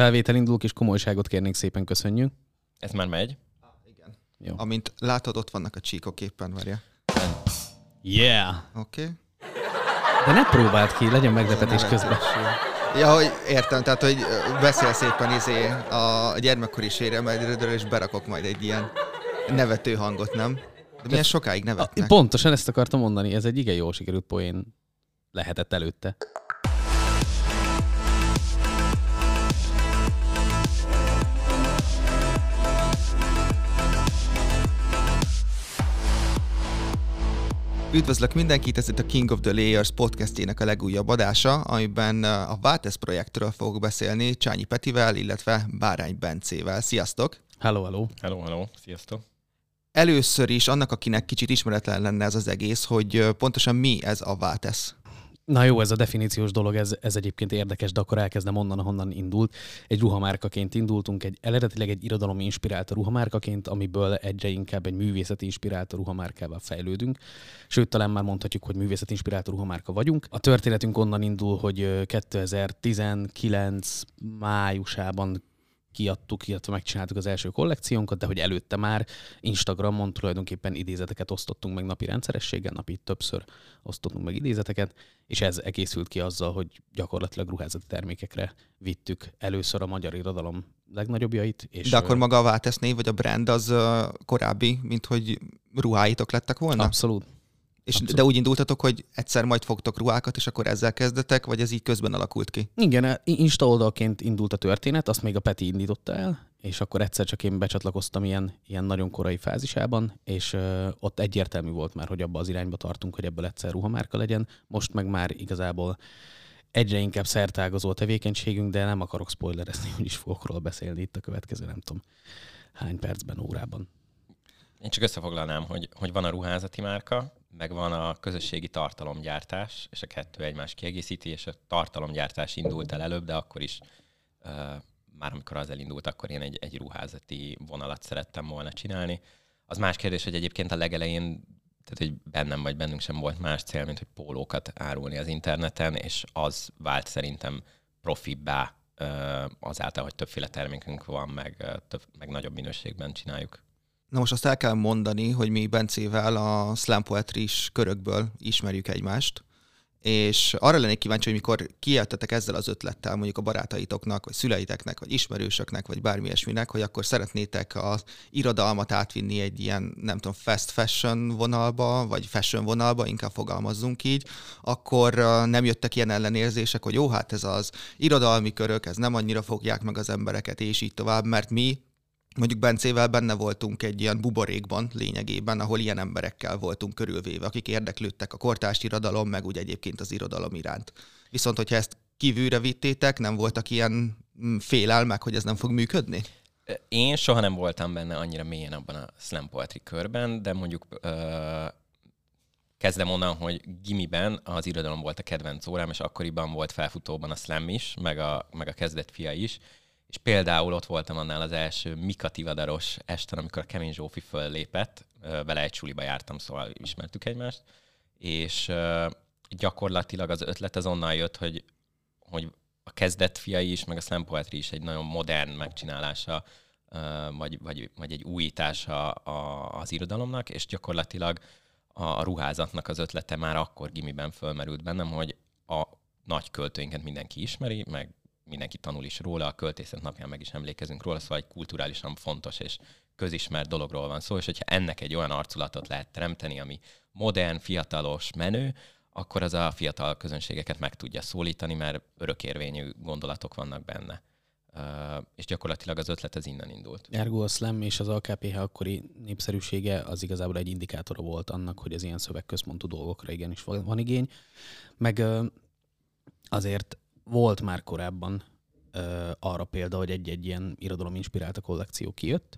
Felvétel indulunk, és komolyságot kérnénk szépen, köszönjük. Ez már megy. Igen. Jó. Amint látod, ott vannak a csíkok éppen, várja. Yeah! Oké. Okay. De ne próbáld ki, legyen meglepetés közben. Ja, hogy értem, tehát, hogy beszél szépen izé a gyermekkori sérelmedről, és berakok majd egy ilyen nevető hangot, nem? De milyen sokáig nevetnek? Pontosan ezt akartam mondani, ez egy igen jól sikerült poén lehetett előtte. Üdvözlök mindenkit, ez itt a King of the Layers podcastjének a legújabb adása, amiben a Váltesz projektről fogok beszélni Csányi Petivel, illetve Bárány Bencével. Sziasztok! Hello, hello! Hello, hello, sziasztok! Először is annak, akinek kicsit ismeretlen lenne ez az egész, hogy pontosan mi ez a Váltesz. Na jó, ez a definíciós dolog, ez, ez egyébként érdekes, de akkor elkezdem onnan, ahonnan indult. Egy ruhamárkaként indultunk, egy eredetileg egy irodalom inspirált ruhamárkaként, amiből egyre inkább egy művészeti inspirált ruhamárkával fejlődünk. Sőt, talán már mondhatjuk, hogy művészeti inspirált ruhamárka vagyunk. A történetünk onnan indul, hogy 2019 májusában kiadtuk, illetve megcsináltuk az első kollekciónkat, de hogy előtte már Instagramon tulajdonképpen idézeteket osztottunk meg napi rendszerességgel, napi többször osztottunk meg idézeteket, és ez egészült ki azzal, hogy gyakorlatilag ruházati termékekre vittük először a magyar irodalom legnagyobbjait. És De akkor maga a Váltesz név, vagy a brand az korábbi, mint hogy ruháitok lettek volna? Abszolút. És, de úgy indultatok, hogy egyszer majd fogtok ruhákat, és akkor ezzel kezdetek, vagy ez így közben alakult ki? Igen, Insta oldalként indult a történet, azt még a Peti indította el, és akkor egyszer csak én becsatlakoztam ilyen, ilyen nagyon korai fázisában, és ö, ott egyértelmű volt már, hogy abba az irányba tartunk, hogy ebből egyszer ruhamárka legyen. Most meg már igazából egyre inkább szertágazó a tevékenységünk, de nem akarok spoilerezni, hogy is fogok róla beszélni itt a következő, nem tudom, hány percben, órában. Én csak összefoglalnám, hogy, hogy van a ruházati márka, meg van a közösségi tartalomgyártás, és a kettő egymás kiegészíti, és a tartalomgyártás indult el előbb, de akkor is, uh, már amikor az elindult, akkor én egy, egy ruházati vonalat szerettem volna csinálni. Az más kérdés, hogy egyébként a legelején, tehát hogy bennem vagy bennünk sem volt más cél, mint hogy pólókat árulni az interneten, és az vált szerintem profibbá azáltal, hogy többféle termékünk van, meg, több, meg nagyobb minőségben csináljuk. Na most azt el kell mondani, hogy mi Bencével a slam poetry körökből ismerjük egymást, és arra lennék kíváncsi, hogy mikor kijeltetek ezzel az ötlettel mondjuk a barátaitoknak, vagy szüleiteknek, vagy ismerősöknek, vagy bármi ilyesminek, hogy akkor szeretnétek az irodalmat átvinni egy ilyen, nem tudom, fast fashion vonalba, vagy fashion vonalba, inkább fogalmazzunk így, akkor nem jöttek ilyen ellenérzések, hogy jó, hát ez az irodalmi körök, ez nem annyira fogják meg az embereket, és így tovább, mert mi mondjuk Bencével benne voltunk egy ilyen buborékban lényegében, ahol ilyen emberekkel voltunk körülvéve, akik érdeklődtek a kortárs irodalom, meg úgy egyébként az irodalom iránt. Viszont, hogyha ezt kívülre vittétek, nem voltak ilyen mm, félelmek, hogy ez nem fog működni? Én soha nem voltam benne annyira mélyen abban a slam poetry körben, de mondjuk ö, kezdem onnan, hogy gimiben az irodalom volt a kedvenc órám, és akkoriban volt felfutóban a slam is, meg a, meg a kezdet fia is, és például ott voltam annál az első Mika Tivadaros esten, amikor a Kemény Zsófi föllépett, vele egy suliba jártam, szóval ismertük egymást, és gyakorlatilag az ötlet az onnan jött, hogy, hogy a kezdet fiai is, meg a slam poetry is egy nagyon modern megcsinálása, vagy, vagy, vagy egy újítása az irodalomnak, és gyakorlatilag a ruházatnak az ötlete már akkor gimiben fölmerült bennem, hogy a nagy költőinket mindenki ismeri, meg mindenki tanul is róla, a költészet napján meg is emlékezünk róla, szóval egy kulturálisan fontos és közismert dologról van szó, és hogyha ennek egy olyan arculatot lehet teremteni, ami modern, fiatalos, menő, akkor az a fiatal közönségeket meg tudja szólítani, mert örökérvényű gondolatok vannak benne. Uh, és gyakorlatilag az ötlet az innen indult. Ergo a slam és az AKPH akkori népszerűsége az igazából egy indikátora volt annak, hogy az ilyen szövegközpontú dolgokra igenis van igény. Meg uh, azért volt már korábban ö, arra példa, hogy egy-egy ilyen irodalom inspirálta kollekció kijött,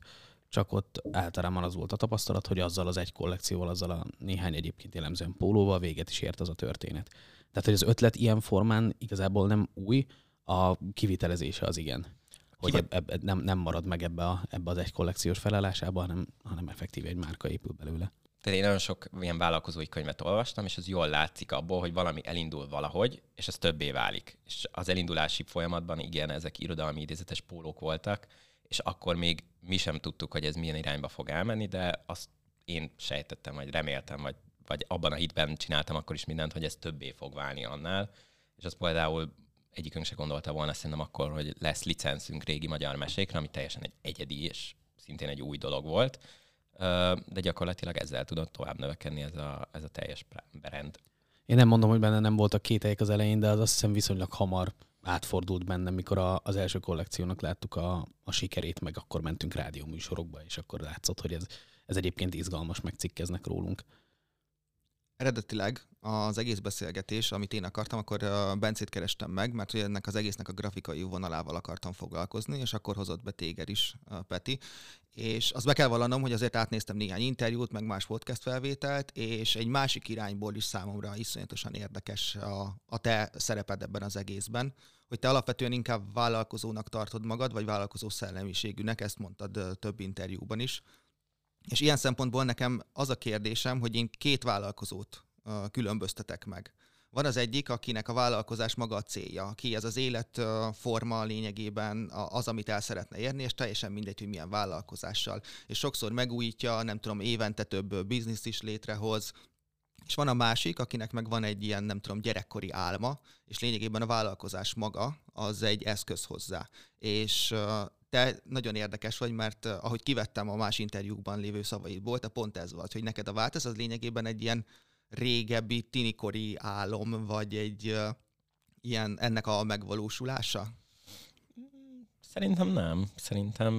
csak ott általában az volt a tapasztalat, hogy azzal az egy kollekcióval, azzal a néhány egyébként jellemzően pólóval véget is ért az a történet. Tehát, hogy az ötlet ilyen formán igazából nem új, a kivitelezése az igen. Hogy eb, eb, nem, nem marad meg ebbe, a, ebbe az egy kollekciós felállásába, hanem, hanem effektív egy márka épül belőle. Tehát én nagyon sok ilyen vállalkozói könyvet olvastam, és az jól látszik abból, hogy valami elindul valahogy, és ez többé válik. És az elindulási folyamatban igen, ezek irodalmi idézetes pólók voltak, és akkor még mi sem tudtuk, hogy ez milyen irányba fog elmenni, de azt én sejtettem, vagy reméltem, vagy, vagy abban a hitben csináltam akkor is mindent, hogy ez többé fog válni annál. És az például egyikünk se gondolta volna szerintem akkor, hogy lesz licenszünk régi magyar mesékre, ami teljesen egy egyedi és szintén egy új dolog volt de gyakorlatilag ezzel tudott tovább növekedni ez a, ez a teljes brand. Én nem mondom, hogy benne nem voltak kételyek az elején, de az azt hiszem viszonylag hamar átfordult bennem, mikor a, az első kollekciónak láttuk a, a sikerét, meg akkor mentünk rádióműsorokba, és akkor látszott, hogy ez, ez egyébként izgalmas, meg cikkeznek rólunk. Eredetileg az egész beszélgetés, amit én akartam, akkor Bencét kerestem meg, mert hogy ennek az egésznek a grafikai vonalával akartam foglalkozni, és akkor hozott be téged is, Peti. És azt be kell vallanom, hogy azért átnéztem néhány interjút, meg más podcast felvételt, és egy másik irányból is számomra iszonyatosan érdekes a, a te szereped ebben az egészben, hogy te alapvetően inkább vállalkozónak tartod magad, vagy vállalkozó szellemiségűnek, ezt mondtad több interjúban is. És ilyen szempontból nekem az a kérdésem, hogy én két vállalkozót különböztetek meg. Van az egyik, akinek a vállalkozás maga a célja, aki ez az életforma lényegében az, amit el szeretne érni, és teljesen mindegy, hogy milyen vállalkozással. És sokszor megújítja, nem tudom, évente több bizniszt is létrehoz, és van a másik, akinek meg van egy ilyen, nem tudom, gyerekkori álma, és lényegében a vállalkozás maga az egy eszköz hozzá. És te nagyon érdekes vagy, mert ahogy kivettem a más interjúkban lévő szavaidból, te pont ez volt, hogy neked a változás az lényegében egy ilyen régebbi tinikori álom, vagy egy uh, ilyen ennek a megvalósulása? Szerintem nem. Szerintem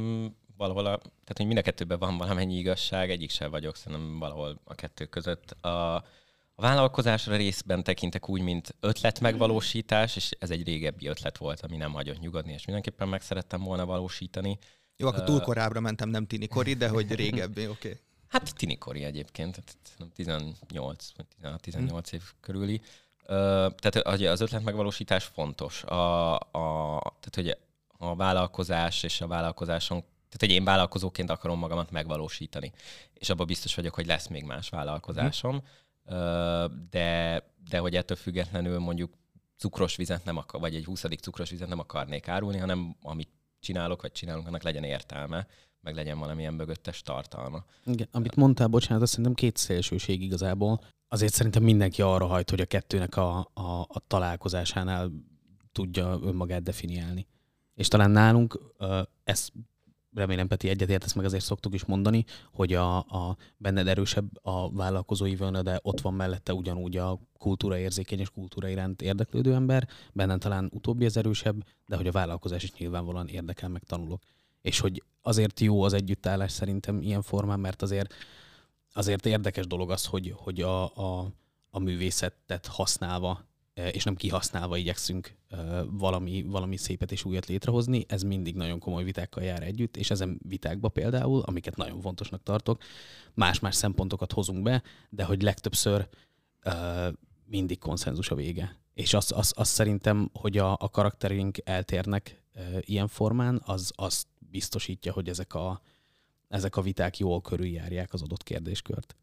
valahol, a, tehát hogy mind a kettőben van valamennyi igazság, egyik sem vagyok, szerintem valahol a kettő között. A, a vállalkozásra részben tekintek úgy, mint ötlet megvalósítás, és ez egy régebbi ötlet volt, ami nem hagyott nyugodni, és mindenképpen meg szerettem volna valósítani. Jó, akkor túl korábbra mentem, nem tinikori, de hogy régebbi, oké. Okay. Hát tinikori egyébként, 18 vagy 18 év körüli. Tehát az ötlet megvalósítás fontos. A, a, tehát, hogy a vállalkozás és a vállalkozáson tehát, hogy én vállalkozóként akarom magamat megvalósítani. És abban biztos vagyok, hogy lesz még más vállalkozásom, de, de hogy ettől függetlenül mondjuk cukros vizet nem akar, vagy egy 20. cukros vizet nem akarnék árulni, hanem amit csinálok, vagy csinálunk, annak legyen értelme meg legyen valamilyen mögöttes tartalma. Igen, amit mondtál, bocsánat, azt szerintem két szélsőség igazából. Azért szerintem mindenki arra hajt, hogy a kettőnek a, a, a találkozásánál tudja önmagát definiálni. És talán nálunk ez remélem Peti egyetért, meg azért szoktuk is mondani, hogy a, a benned erősebb a vállalkozói vöna, de ott van mellette ugyanúgy a kultúra érzékeny és kultúra iránt érdeklődő ember, bennem talán utóbbi az erősebb, de hogy a vállalkozás is nyilvánvalóan érdekel, meg tanulok. És hogy azért jó az együttállás szerintem ilyen formán, mert azért, azért érdekes dolog az, hogy, hogy a, a, a művészetet használva, és nem kihasználva igyekszünk valami, valami szépet és újat létrehozni, ez mindig nagyon komoly vitákkal jár együtt, és ezen vitákba például, amiket nagyon fontosnak tartok, más-más szempontokat hozunk be, de hogy legtöbbször mindig konszenzus a vége. És azt az, az szerintem, hogy a, a karakterünk eltérnek ilyen formán, az azt biztosítja, hogy ezek a, ezek a viták jól körüljárják az adott kérdéskört.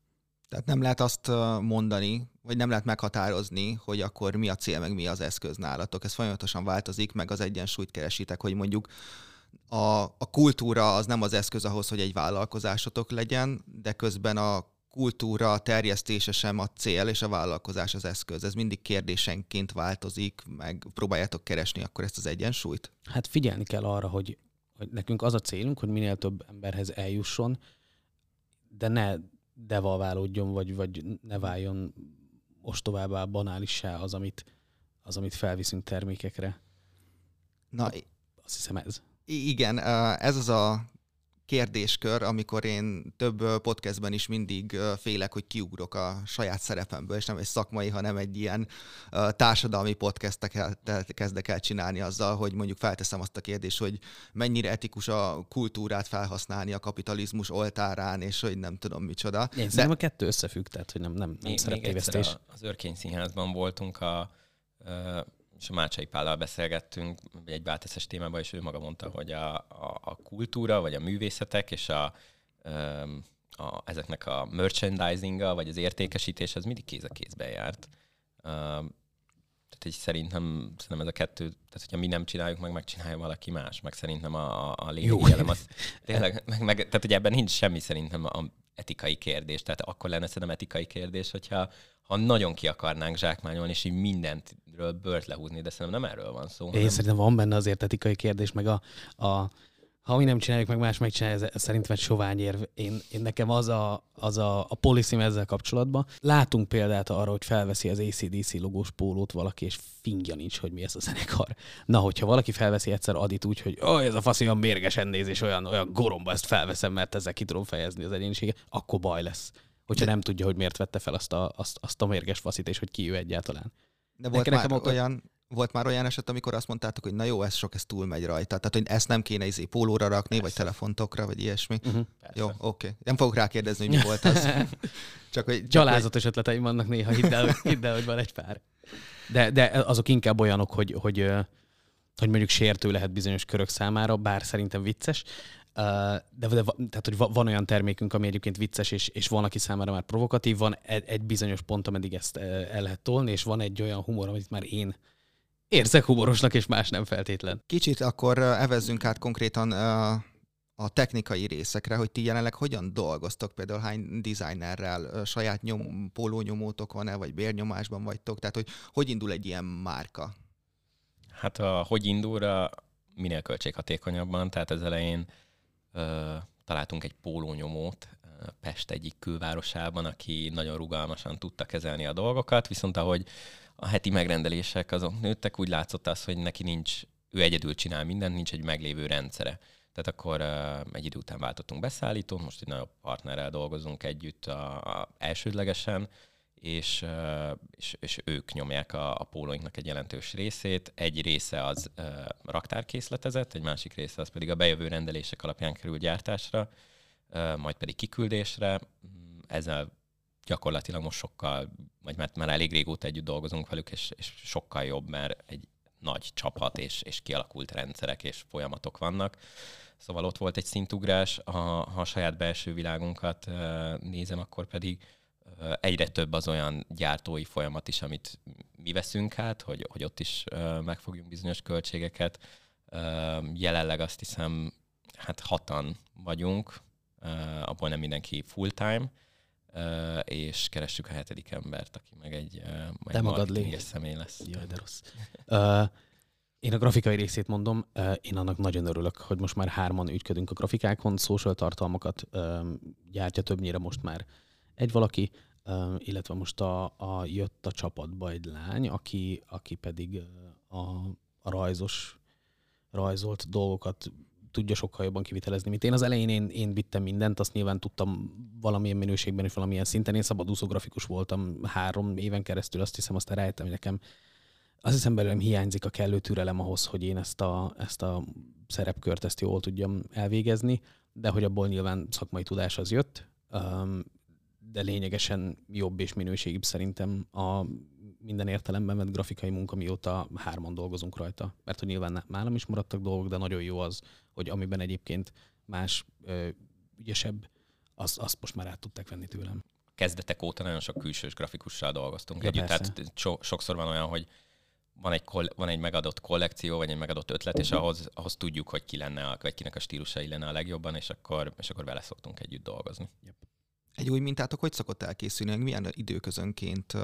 Tehát nem lehet azt mondani, vagy nem lehet meghatározni, hogy akkor mi a cél, meg mi az eszköz nálatok. Ez folyamatosan változik, meg az egyensúlyt keresitek, hogy mondjuk a, a kultúra az nem az eszköz ahhoz, hogy egy vállalkozásotok legyen, de közben a kultúra terjesztése sem a cél, és a vállalkozás az eszköz. Ez mindig kérdésenként változik, meg próbáljátok keresni akkor ezt az egyensúlyt? Hát figyelni kell arra, hogy hogy nekünk az a célunk, hogy minél több emberhez eljusson, de ne devalválódjon, vagy, vagy ne váljon ostobábbá, banálissá az, amit, az, amit felviszünk termékekre. Na, azt hiszem ez. Igen, ez az a kérdéskör, amikor én több podcastben is mindig félek, hogy kiugrok a saját szerepemből, és nem egy szakmai, hanem egy ilyen társadalmi podcastet kezdek el csinálni azzal, hogy mondjuk felteszem azt a kérdést, hogy mennyire etikus a kultúrát felhasználni a kapitalizmus oltárán, és hogy nem tudom micsoda. Én De... a kettő összefügg, tehát hogy nem, nem, nem szereptévesztés. Az Örkény Színházban voltunk a és a Mácsai Pállal beszélgettünk egy válteszes témában, és ő maga mondta, hogy a, a, a kultúra, vagy a művészetek és a, a, ezeknek a merchandisinga, vagy az értékesítés, az mindig kéz a kézben járt. Tehát így szerintem, szerintem ez a kettő, tehát hogyha mi nem csináljuk, meg megcsinálja valaki más, meg szerintem a, a lényegi elem az tényleg, meg, meg, tehát hogy ebben nincs semmi szerintem a etikai kérdés, tehát akkor lenne szerintem etikai kérdés, hogyha ha nagyon ki akarnánk zsákmányolni, és így mindentről bört lehúzni, de szerintem nem erről van szó. Én hanem... szerintem van benne azért etikai kérdés, meg a, a ha mi nem csináljuk, meg más megcsinálja, ez szerintem egy sovány érv. Én, én nekem az a, az a, a policy ezzel kapcsolatban. Látunk példát arra, hogy felveszi az ACDC logós pólót valaki, és fingja nincs, hogy mi ez a zenekar. Na, hogyha valaki felveszi egyszer adit úgy, hogy oh, ez a fasz olyan mérgesen néz, és olyan, olyan goromba ezt felveszem, mert ezzel ki tudom fejezni az egyéniséget, akkor baj lesz. Hogyha De... nem tudja, hogy miért vette fel azt a, azt, azt a mérges faszit, és hogy ki ő egyáltalán. De volt nekem, már nekem olyan, volt már olyan eset, amikor azt mondtátok, hogy na jó, ez sok, ez túlmegy rajta. Tehát, hogy ezt nem kéne izé pólóra rakni, Persze. vagy telefontokra, vagy ilyesmi. Uh-huh. Jó, oké. Okay. Nem fogok rákérdezni, hogy mi volt az. csak, hogy, csak Gyalázatos hogy... ötleteim vannak néha, hidd el, hidd el, hogy van egy pár. De, de azok inkább olyanok, hogy, hogy, hogy mondjuk sértő lehet bizonyos körök számára, bár szerintem vicces. De, de tehát, hogy van olyan termékünk, ami egyébként vicces, és, és van, aki számára már provokatív, van egy, bizonyos pont, ameddig ezt el lehet tolni, és van egy olyan humor, amit már én érzek humorosnak, és más nem feltétlen. Kicsit akkor evezzünk át konkrétan a technikai részekre, hogy ti jelenleg hogyan dolgoztok, például hány designerrel, saját nyom, pólónyomótok van-e, vagy bérnyomásban vagytok, tehát hogy hogy indul egy ilyen márka? Hát a, hogy indulra minél költséghatékonyabban, tehát az elején találtunk egy pólónyomót Pest egyik külvárosában, aki nagyon rugalmasan tudta kezelni a dolgokat, viszont ahogy a heti megrendelések azok nőttek, úgy látszott az, hogy neki nincs, ő egyedül csinál mindent, nincs egy meglévő rendszere. Tehát akkor uh, egy idő után váltottunk beszállítót, most egy nagyobb partnerrel dolgozunk együtt a, a elsődlegesen, és, és, és ők nyomják a, a pólóinknak egy jelentős részét. Egy része az uh, raktárkészletezett, egy másik része az pedig a bejövő rendelések alapján kerül gyártásra, majd pedig kiküldésre. Ezzel gyakorlatilag most sokkal, vagy mert már elég régóta együtt dolgozunk velük, és, és sokkal jobb, mert egy nagy csapat és, és kialakult rendszerek és folyamatok vannak. Szóval ott volt egy szintugrás, ha, ha a saját belső világunkat nézem, akkor pedig egyre több az olyan gyártói folyamat is, amit mi veszünk át, hogy, hogy ott is megfogjunk bizonyos költségeket. Jelenleg azt hiszem, hát hatan vagyunk, abból nem mindenki full-time, és keressük a hetedik embert, aki meg egy, egy De magad személy lesz. Jaj, de rossz. Uh, én a grafikai részét mondom, uh, én annak nagyon örülök, hogy most már hárman ügyködünk a grafikákon, social tartalmakat uh, gyártja többnyire most már egy valaki, illetve most a, a jött a csapatba egy lány, aki, aki pedig a, a rajzos, rajzolt dolgokat tudja sokkal jobban kivitelezni, mint én. Az elején én, én vittem mindent, azt nyilván tudtam valamilyen minőségben és valamilyen szinten. Én szabadúszó grafikus voltam három éven keresztül, azt hiszem, aztán rájöttem, hogy nekem azt hiszem belőlem hiányzik a kellő türelem ahhoz, hogy én ezt a, ezt a szerepkört ezt jól tudjam elvégezni, de hogy abból nyilván szakmai tudás az jött, de lényegesen jobb és minőségibb szerintem a minden értelemben vett grafikai munka, mióta hárman dolgozunk rajta. Mert hogy nyilván nálam is maradtak dolgok, de nagyon jó az, hogy amiben egyébként más ö, ügyesebb, azt, azt most már át tudták venni tőlem. Kezdetek óta nagyon sok külsős grafikussal dolgoztunk ja, együtt, persze. tehát so, sokszor van olyan, hogy van egy, van egy megadott kollekció, vagy egy megadott ötlet, és ahhoz, ahhoz tudjuk, hogy ki lenne, a, vagy kinek a stílusai lenne a legjobban, és akkor, és akkor vele szoktunk együtt dolgozni. Yep. Egy új mintátok hogy szokott elkészülni? Milyen időközönként uh,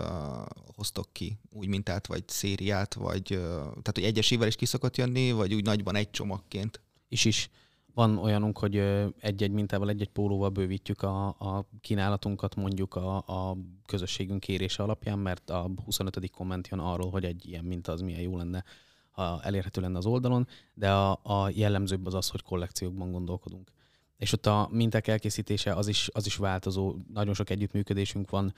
hoztok ki új mintát, vagy szériát, vagy uh, tehát, hogy egyesével is ki szokott jönni, vagy úgy nagyban egy csomagként? Is is. Van olyanunk, hogy egy-egy mintával, egy-egy pólóval bővítjük a, a kínálatunkat mondjuk a, a közösségünk kérése alapján, mert a 25. komment jön arról, hogy egy ilyen minta az milyen jó lenne, ha elérhető lenne az oldalon, de a, a jellemzőbb az az, hogy kollekciókban gondolkodunk és ott a minták elkészítése az is, az is változó, nagyon sok együttműködésünk van,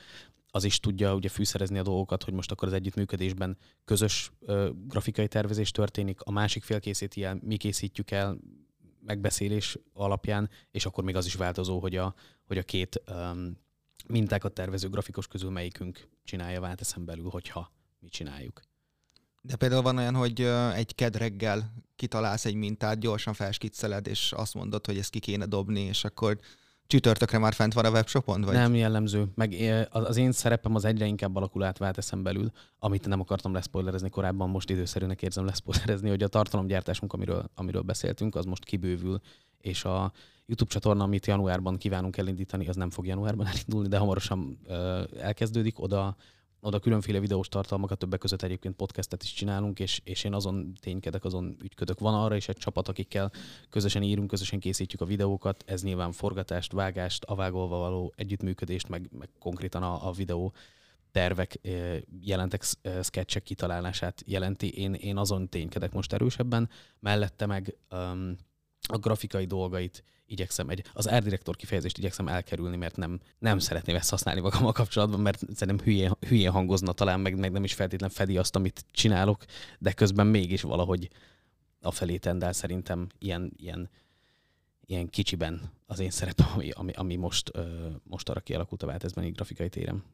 az is tudja ugye fűszerezni a dolgokat, hogy most akkor az együttműködésben közös ö, grafikai tervezés történik, a másik fél készíti el, mi készítjük el megbeszélés alapján, és akkor még az is változó, hogy a, hogy a két um, mintákat tervező grafikus közül melyikünk csinálja válteszem belül, hogyha mi csináljuk. De például van olyan, hogy egy ked reggel kitalálsz egy mintát, gyorsan felskicceled, és azt mondod, hogy ezt ki kéne dobni, és akkor Csütörtökre már fent van a webshopon? Vagy? Nem jellemző. Meg az én szerepem az egyre inkább alakul át vált eszem belül, amit nem akartam leszpoilerezni korábban, most időszerűnek érzem leszpoilerezni, hogy a tartalomgyártásunk, amiről, amiről beszéltünk, az most kibővül, és a YouTube csatorna, amit januárban kívánunk elindítani, az nem fog januárban elindulni, de hamarosan elkezdődik. Oda oda különféle videós tartalmakat, többek között egyébként podcastet is csinálunk, és, és én azon ténykedek, azon ügyködök. Van arra is egy csapat, akikkel közösen írunk, közösen készítjük a videókat, ez nyilván forgatást, vágást, a vágolva való együttműködést, meg, meg konkrétan a, a videó tervek, jelentek sketchek kitalálását jelenti. Én, én azon ténykedek most erősebben, mellette meg um, a grafikai dolgait igyekszem, egy, az árdirektor kifejezést igyekszem elkerülni, mert nem, nem szeretném ezt használni magammal kapcsolatban, mert szerintem hülyén, hülyén hangozna talán, meg, meg nem is feltétlen fedi azt, amit csinálok, de közben mégis valahogy a felé tendál szerintem ilyen, ilyen, ilyen kicsiben az én szerepem, ami, ami, ami most, most arra kialakult a változban grafikai téren.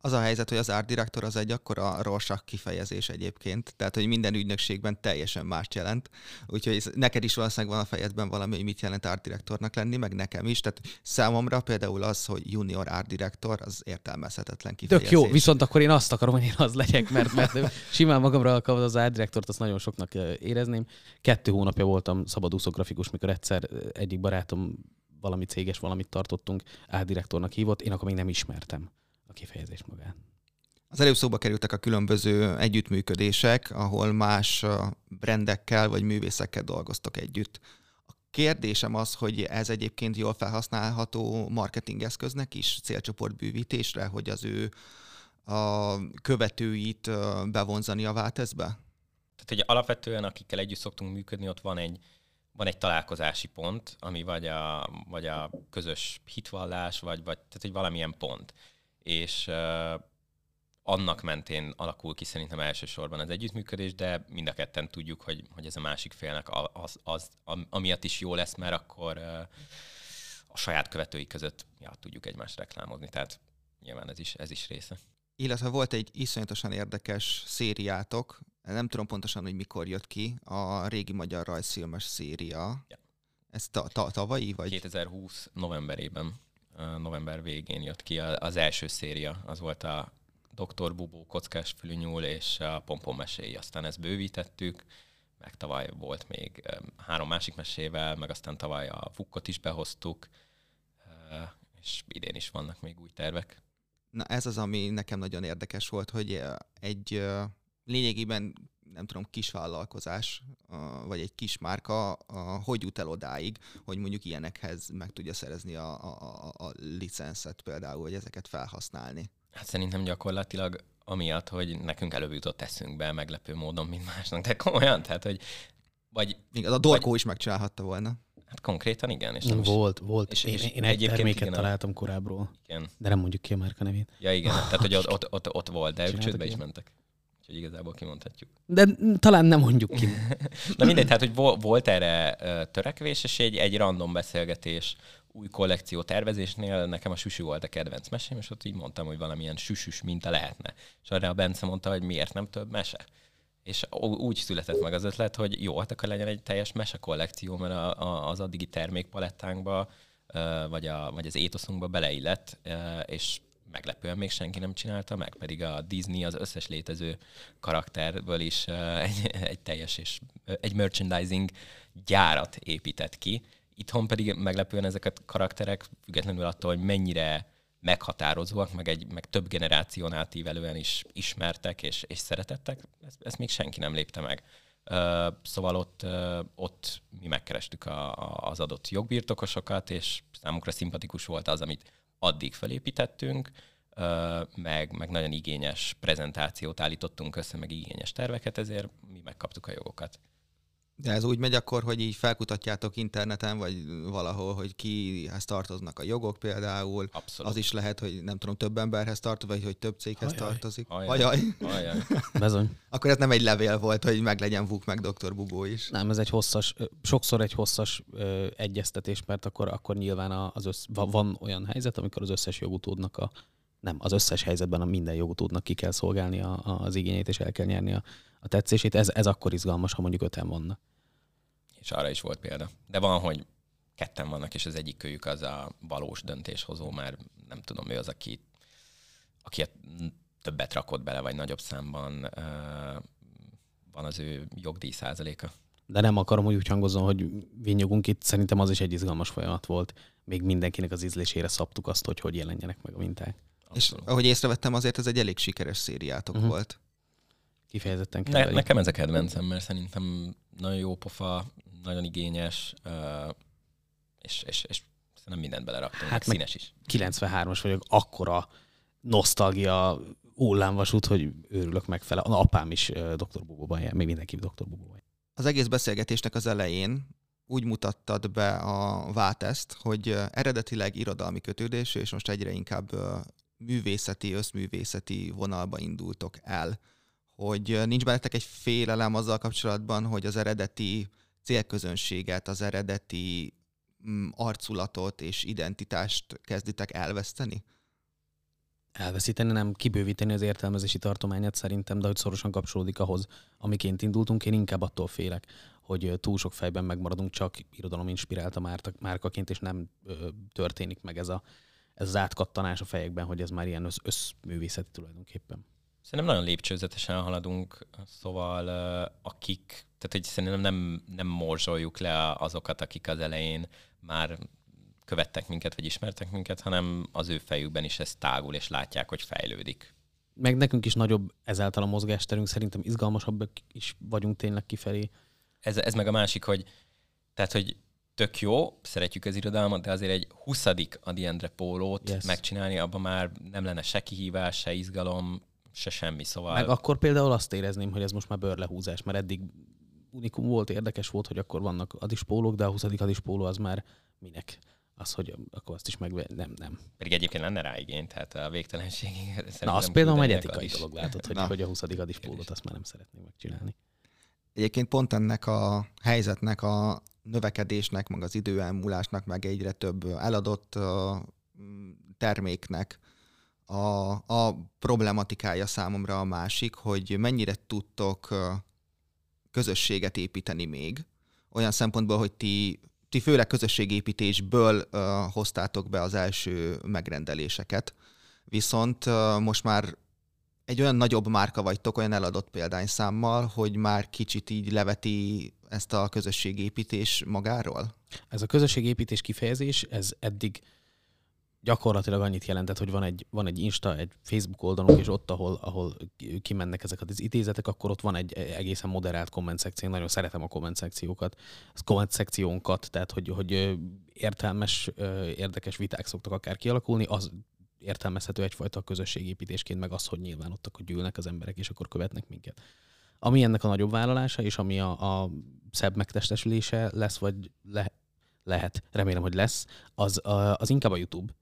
Az a helyzet, hogy az art director az egy akkora Rorschach kifejezés egyébként, tehát hogy minden ügynökségben teljesen mást jelent. Úgyhogy neked is valószínűleg van a fejedben valami, hogy mit jelent art directornak lenni, meg nekem is. Tehát számomra például az, hogy junior art director, az értelmezhetetlen kifejezés. Tök jó, viszont akkor én azt akarom, hogy én az legyek, mert, mert simán magamra alkalmaz az art directort, azt nagyon soknak érezném. Kettő hónapja voltam szabadúszó grafikus, mikor egyszer egyik barátom valami céges valamit tartottunk, art directornak hívott, én akkor még nem ismertem a kifejezés magát. Az előbb szóba kerültek a különböző együttműködések, ahol más brendekkel vagy művészekkel dolgoztok együtt. A kérdésem az, hogy ez egyébként jól felhasználható marketingeszköznek is célcsoportbűvítésre, hogy az ő a követőit bevonzani a váltezbe? Tehát, hogy alapvetően akikkel együtt szoktunk működni, ott van egy, van egy találkozási pont, ami vagy a, vagy a közös hitvallás, vagy, vagy tehát egy valamilyen pont és annak mentén alakul ki szerintem elsősorban az együttműködés, de mind a ketten tudjuk, hogy, hogy ez a másik félnek az, az, amiatt is jó lesz, mert akkor a saját követői között ja, tudjuk egymást reklámozni, tehát nyilván ez is, ez is része. Illetve volt egy iszonyatosan érdekes szériátok, nem tudom pontosan, hogy mikor jött ki, a régi magyar rajzfilmes széria. Ja. Ez ta- ta- tavalyi? Vagy? 2020 novemberében november végén jött ki az első széria, az volt a Dr. Bubó, Kockás Fülűnyúl és a Pompon meséi. Aztán ezt bővítettük, meg tavaly volt még három másik mesével, meg aztán tavaly a Fukkot is behoztuk, és idén is vannak még új tervek. Na ez az, ami nekem nagyon érdekes volt, hogy egy lényegében nem tudom, kis vállalkozás, vagy egy kis márka, hogy jut el odáig, hogy mondjuk ilyenekhez meg tudja szerezni a, a, a licenszet például, hogy ezeket felhasználni? Hát szerintem gyakorlatilag amiatt, hogy nekünk előbb jutott eszünkbe meglepő módon, mint másnak, de komolyan, tehát, hogy vagy... Igen, a Dorkó vagy, is megcsinálhatta volna. Hát konkrétan igen. És nem volt, is, volt. És, és én, én egy terméket igen, találtam korábbról. Igen. De nem mondjuk ki a márka nevét. Ja igen, tehát hogy ott, ott, ott, ott volt, de ők csődbe is mentek. Úgyhogy igazából kimondhatjuk. De talán nem mondjuk ki. Na mindegy, tehát hogy volt erre törekvés, és egy, egy random beszélgetés új kollekció tervezésnél nekem a süsű volt a kedvenc mesém, és ott így mondtam, hogy valamilyen süsüs minta lehetne. És arra a Bence mondta, hogy miért nem több mese. És úgy született meg az ötlet, hogy jó, hát akkor legyen egy teljes mese kollekció, mert a, a, az addigi termékpalettánkba, vagy, a, vagy az étoszunkba beleillett, és meglepően még senki nem csinálta meg, pedig a Disney az összes létező karakterből is egy, egy teljes és egy merchandising gyárat épített ki. Itthon pedig meglepően ezeket karakterek, függetlenül attól, hogy mennyire meghatározóak, meg, egy, meg több generáción átívelően is ismertek és, és szeretettek, ezt, ezt még senki nem lépte meg. Uh, szóval ott, uh, ott mi megkerestük a, a, az adott jogbirtokosokat, és számukra szimpatikus volt az, amit addig felépítettünk, meg, meg nagyon igényes prezentációt állítottunk össze, meg igényes terveket, ezért mi megkaptuk a jogokat. De ez úgy megy akkor, hogy így felkutatjátok interneten, vagy valahol, hogy kihez tartoznak a jogok például. Abszolút. Az is lehet, hogy nem tudom, több emberhez tartozik, vagy hogy több céghez Ajaj. tartozik. Ajaj. Ajaj. Bizony. akkor ez nem egy levél volt, hogy meglegyen Vuk meg Dr. Bubó is. Nem, ez egy hosszas, sokszor egy hosszas ö, egyeztetés, mert akkor, akkor nyilván az össz, van olyan helyzet, amikor az összes jogutódnak a nem, az összes helyzetben a minden jogutódnak ki kell szolgálni a, a, az igényét, és el kell nyerni a, a tetszését. Ez, ez akkor izgalmas, ha mondjuk öten vannak. És arra is volt példa. De van, hogy ketten vannak, és az egyik kölyük az a valós döntéshozó, mert nem tudom, ő az, aki, aki többet rakott bele, vagy nagyobb számban van az ő jogdíj százaléka. De nem akarom, hogy úgy hangozzon, hogy vinyogunk itt. Szerintem az is egy izgalmas folyamat volt. Még mindenkinek az ízlésére szabtuk azt, hogy hogy jelenjenek meg a minták. Abszolút. És ahogy észrevettem, azért ez egy elég sikeres szériátok uh-huh. volt. Kifejezetten ne, Nekem ez a kedvencem, mert szerintem nagyon jó pofa, nagyon igényes, és, és, és szerintem mindent beleraktunk, hát színes is. 93-as vagyok, akkora nosztalgia hullámvasút, hogy őrülök megfele. A apám is Dr. Bubóban jár, még mindenki Dr. Bubóban Az egész beszélgetésnek az elején úgy mutattad be a Váteszt, hogy eredetileg irodalmi kötődésű, és most egyre inkább művészeti, összművészeti vonalba indultok el. Hogy nincs bennetek egy félelem azzal kapcsolatban, hogy az eredeti célközönséget, az eredeti mm, arculatot és identitást kezditek elveszteni? elveszíteni, nem kibővíteni az értelmezési tartományát szerintem, de hogy szorosan kapcsolódik ahhoz, amiként indultunk. Én inkább attól félek, hogy túl sok fejben megmaradunk csak irodalom inspirálta márkaként, és nem ö, történik meg ez, a, ez az átkattanás a fejekben, hogy ez már ilyen össz, összművészeti tulajdonképpen. Szerintem nagyon lépcsőzetesen haladunk, szóval akik, tehát hogy szerintem nem, nem morzsoljuk le azokat, akik az elején már követtek minket, vagy ismertek minket, hanem az ő fejükben is ez tágul, és látják, hogy fejlődik. Meg nekünk is nagyobb ezáltal a mozgásterünk, szerintem izgalmasabbak is vagyunk tényleg kifelé. Ez, ez meg a másik, hogy tehát, hogy tök jó, szeretjük az irodalmat, de azért egy huszadik Adi Endre pólót yes. megcsinálni, abban már nem lenne se kihívás, se izgalom, se semmi, szóval... Meg akkor például azt érezném, hogy ez most már bőrlehúzás, mert eddig unikum volt, érdekes volt, hogy akkor vannak adispólók, de a 20. adispóló az már minek? az, hogy akkor azt is meg... Nem, nem. Pedig egyébként lenne rá igény, tehát a végtelenségig. Na, az például egy etikai dolog látod, hogy, hogy a 20. adispólót azt már nem szeretném megcsinálni. Egyébként pont ennek a helyzetnek, a növekedésnek, meg az időelmúlásnak, meg egyre több eladott terméknek a, a problematikája számomra a másik, hogy mennyire tudtok közösséget építeni még, olyan szempontból, hogy ti ti főleg közösségépítésből uh, hoztátok be az első megrendeléseket, viszont most már egy olyan nagyobb márka vagytok, olyan eladott példányszámmal, hogy már kicsit így leveti ezt a közösségépítés magáról? Ez a közösségépítés kifejezés, ez eddig gyakorlatilag annyit jelentett, hogy van egy, van egy Insta, egy Facebook oldalunk, és ott, ahol, ahol kimennek ezek az idézetek, akkor ott van egy egészen moderált komment szekció. Nagyon szeretem a komment szekciókat, az komment szekciónkat, tehát hogy, hogy értelmes, érdekes viták szoktak akár kialakulni, az értelmezhető egyfajta közösségépítésként, meg az, hogy nyilván ott akkor gyűlnek az emberek, és akkor követnek minket. Ami ennek a nagyobb vállalása, és ami a, a szebb megtestesülése lesz, vagy le, lehet, remélem, hogy lesz, az, az inkább a YouTube.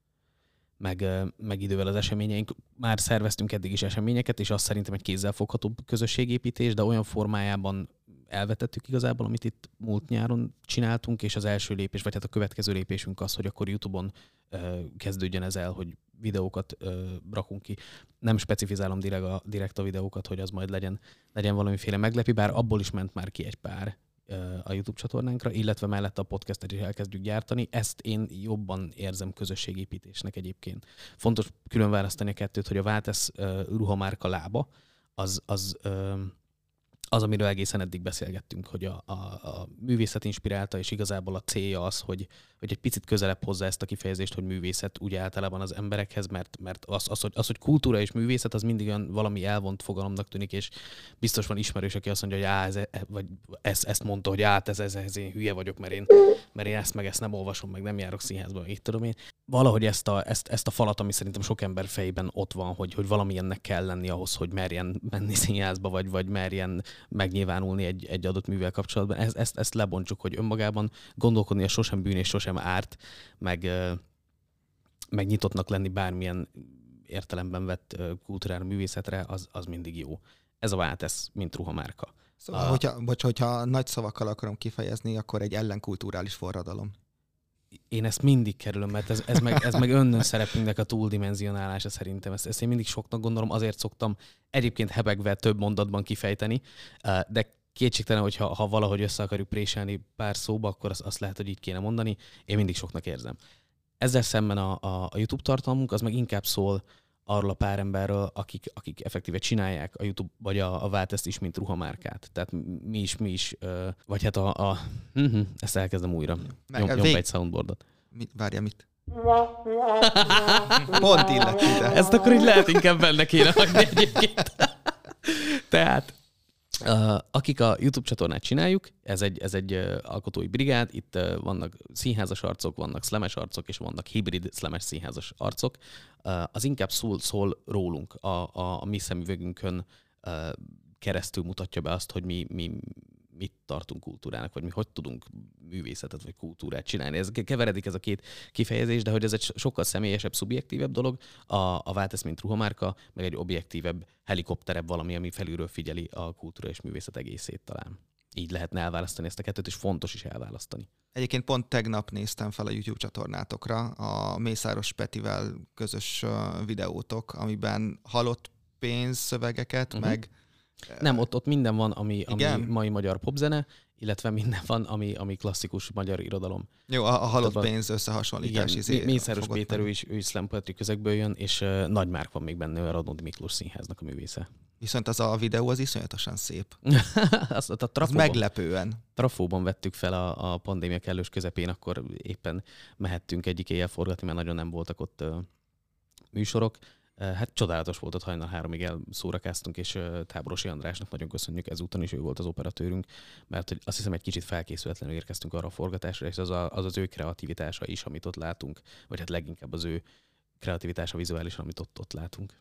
Meg, meg idővel az eseményeink. Már szerveztünk eddig is eseményeket, és azt szerintem egy kézzelfoghatóbb közösségépítés, de olyan formájában elvetettük igazából, amit itt múlt nyáron csináltunk, és az első lépés, vagy hát a következő lépésünk az, hogy akkor YouTube-on ö, kezdődjön ez el, hogy videókat ö, rakunk ki. Nem specifizálom direkt a, direkt a videókat, hogy az majd legyen, legyen valamiféle meglepi, bár abból is ment már ki egy pár a YouTube csatornánkra, illetve mellett a podcastet is elkezdjük gyártani. Ezt én jobban érzem közösségépítésnek egyébként. Fontos külön választani a kettőt, hogy a Váltesz ruhamárka lába, az, az az, amiről egészen eddig beszélgettünk, hogy a, a, a művészet inspirálta, és igazából a célja az, hogy, hogy egy picit közelebb hozza ezt a kifejezést, hogy művészet úgy általában az emberekhez, mert, mert az, az, hogy, az, hogy kultúra és művészet, az mindig olyan valami elvont fogalomnak tűnik, és biztos van ismerős, aki azt mondja, hogy á, ez, e, vagy ezt, ezt mondta, hogy át, ez, ez, ez, én hülye vagyok, mert én, mert én ezt meg ezt nem olvasom, meg nem járok színházba, így tudom én. Valahogy ezt a, ezt, ezt a falat, ami szerintem sok ember fejében ott van, hogy, hogy valamilyennek kell lenni ahhoz, hogy merjen menni színházba, vagy, vagy merjen megnyilvánulni egy, egy adott művel kapcsolatban. Ezt, ezt, ezt lebontsuk, hogy önmagában gondolkodni a sosem bűn és sosem árt, meg, meg nyitottnak lenni bármilyen értelemben vett kultúrára, művészetre, az, az mindig jó. Ez a váltesz, mint ruhamárka. Szóval, a... hogyha, bocs, hogyha nagy szavakkal akarom kifejezni, akkor egy ellenkulturális forradalom én ezt mindig kerülöm, mert ez, ez, meg, ez meg önnön szerepünknek a túldimenzionálása szerintem. Ezt, ezt én mindig soknak gondolom, azért szoktam egyébként hebegve több mondatban kifejteni, de kétségtelen, hogy ha, ha valahogy össze akarjuk préselni pár szóba, akkor azt, azt lehet, hogy így kéne mondani. Én mindig soknak érzem. Ezzel szemben a, a, a YouTube tartalmunk az meg inkább szól arról a pár emberről, akik, akik effektíve csinálják a YouTube vagy a, a Válteszt is, mint ruhamárkát. Tehát mi is, mi is, vagy hát a, a uh-huh, ezt elkezdem újra. Meg, Nyom, vég... egy soundboardot. Mit, várja, mit? Pont illet ide. Ezt akkor így lehet inkább benne kéne hagyni egyébként. Tehát akik a YouTube csatornát csináljuk, ez egy, ez egy alkotói brigád, itt vannak színházas arcok, vannak szlemes arcok, és vannak hibrid szlemes színházas arcok. Az inkább szól, szól rólunk, a, a, a mi szemüvegünkön keresztül mutatja be azt, hogy mi, mi mit tartunk kultúrának, vagy mi hogy tudunk művészetet vagy kultúrát csinálni. Ez keveredik ez a két kifejezés, de hogy ez egy sokkal személyesebb, szubjektívebb dolog. A, a Váltesz, mint ruhamárka, meg egy objektívebb, helikopterebb valami, ami felülről figyeli a kultúra és művészet egészét talán. Így lehetne elválasztani ezt a kettőt, és fontos is elválasztani. Egyébként pont tegnap néztem fel a YouTube csatornátokra a Mészáros Petivel közös videótok, amiben halott pénzszövegeket, uh-huh. meg nem, ott, ott minden van, ami, ami mai magyar popzene, illetve minden van, ami, ami klasszikus magyar irodalom. Jó, a, a halott Tehát, pénz összehasonlítás. Igen, izé, Mészáros Péter, ő is, ő is slam közegből jön, és uh, nagy márk van még benne, a Radnódi Miklós Színháznak a művésze. Viszont az a videó az iszonyatosan szép. Azt, a trafóban, az meglepően. Trafóban vettük fel a, a pandémia kellős közepén, akkor éppen mehettünk egyik éjjel forgatni, mert nagyon nem voltak ott uh, műsorok, Hát csodálatos volt, ott hajnal háromig elszórakáztunk, és Táborosi Andrásnak nagyon köszönjük, ezúton is ő volt az operatőrünk, mert hogy azt hiszem egy kicsit felkészületlenül érkeztünk arra a forgatásra, és az, a, az az ő kreativitása is, amit ott látunk, vagy hát leginkább az ő kreativitása vizuálisan, amit ott, ott látunk.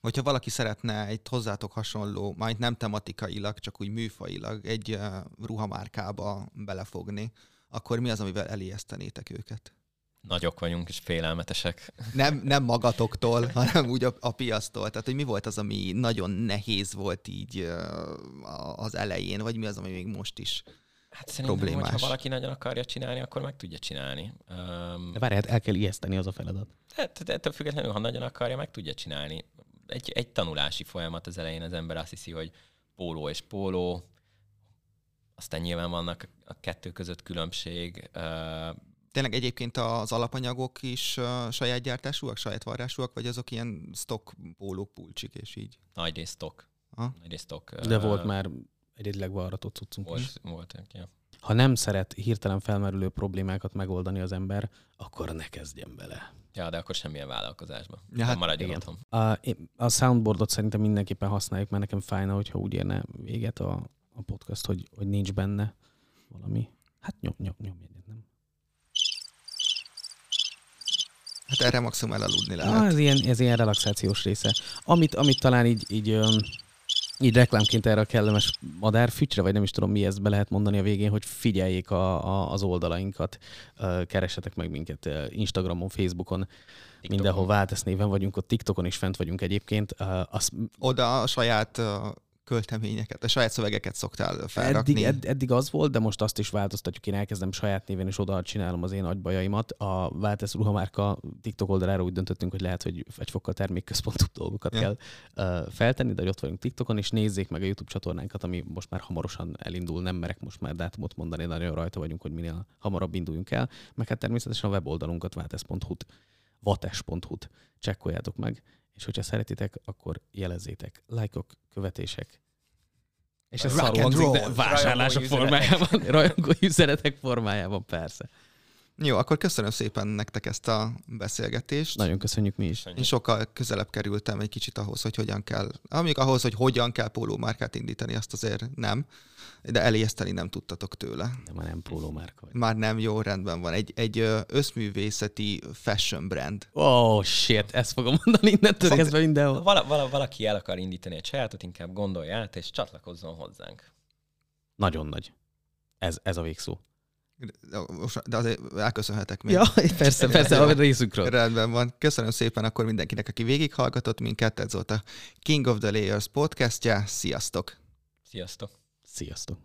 Hogyha valaki szeretne egy hozzátok hasonló, majd nem tematikailag, csak úgy műfailag egy ruhamárkába belefogni, akkor mi az, amivel elijesztenétek őket? Nagyok vagyunk és félelmetesek. Nem, nem magatoktól, hanem úgy a, a piasztól. Tehát, hogy mi volt az, ami nagyon nehéz volt így az elején, vagy mi az, ami még most is Hát szerintem, problémás. hogyha valaki nagyon akarja csinálni, akkor meg tudja csinálni. Um, De várj, hát el kell ijeszteni az a feladat. Tehát ettől függetlenül, ha nagyon akarja, meg tudja csinálni. Egy, egy tanulási folyamat az elején az ember azt hiszi, hogy póló és póló, aztán nyilván vannak a kettő között különbség, Tényleg egyébként az alapanyagok is uh, saját gyártásúak, saját varrásúak, vagy azok ilyen stock pólók, pulcsik, és így? Nagy rész stock. Ha? Nagy rész stock. De uh, volt már egyedileg varratott cuccunk volt, is. Volt, ja. Ha nem szeret hirtelen felmerülő problémákat megoldani az ember, akkor ne kezdjen bele. Ja, de akkor semmilyen vállalkozásban. Ja, hát maradjon igen. otthon. A, a soundboardot szerintem mindenképpen használjuk, mert nekem fájna, hogyha úgy érne véget a, a podcast, hogy, hogy nincs benne valami. Hát nyom, nyom, nyom egyet, nem? Hát erre maximum elaludni lehet. Ah, ez, ilyen, ez ilyen relaxációs része. Amit, amit talán így, így, így reklámként erre a kellemes madárfütyre, vagy nem is tudom mi ezt be lehet mondani a végén, hogy figyeljék a, a, az oldalainkat, keressetek meg minket Instagramon, Facebookon, TikTokon. mindenhol Váltesz néven vagyunk, ott TikTokon is fent vagyunk egyébként. Az... Oda a saját költeményeket, a saját szövegeket szoktál felrakni. Eddig, ed, eddig az volt, de most azt is változtatjuk. Én elkezdem saját néven, és oda csinálom az én agybajaimat. A Váltesz ruhamárka TikTok oldalára úgy döntöttünk, hogy lehet, hogy egy fokkal termékközpontú dolgokat ja. kell uh, feltenni, de hogy ott vagyunk TikTokon, és nézzék meg a YouTube csatornánkat, ami most már hamarosan elindul. Nem merek most már dátumot mondani, nagyon rajta vagyunk, hogy minél hamarabb induljunk el. Meg hát természetesen a weboldalunkat váltesz.hu-t, vates.hu-t csekkoljátok meg, és hogyha szeretitek, akkor jelezzétek. Lájkok, követések. És ez szarul de vásárlások formájában, rajongó üzenetek formájában, persze. Jó, akkor köszönöm szépen nektek ezt a beszélgetést. Nagyon köszönjük mi is. Én sokkal közelebb kerültem egy kicsit ahhoz, hogy hogyan kell, amíg ahhoz, hogy hogyan kell pólómárkát indítani, azt azért nem, de eléjeszteni nem tudtatok tőle. De már nem pólómárka vagy. Már nem, jó, rendben van. Egy, egy összművészeti fashion brand. Oh shit, ezt fogom mondani innentől kezdve mindenhol. Vala, vala, valaki el akar indítani egy sajátot, inkább gondolja át, és csatlakozzon hozzánk. Nagyon nagy. Ez, ez a végszó. De azért elköszönhetek még. Ja, persze, persze, a részükről. Rendben van. Köszönöm szépen akkor mindenkinek, aki végighallgatott minket. Ez volt a King of the Layers podcastja. Sziasztok! Sziasztok! Sziasztok!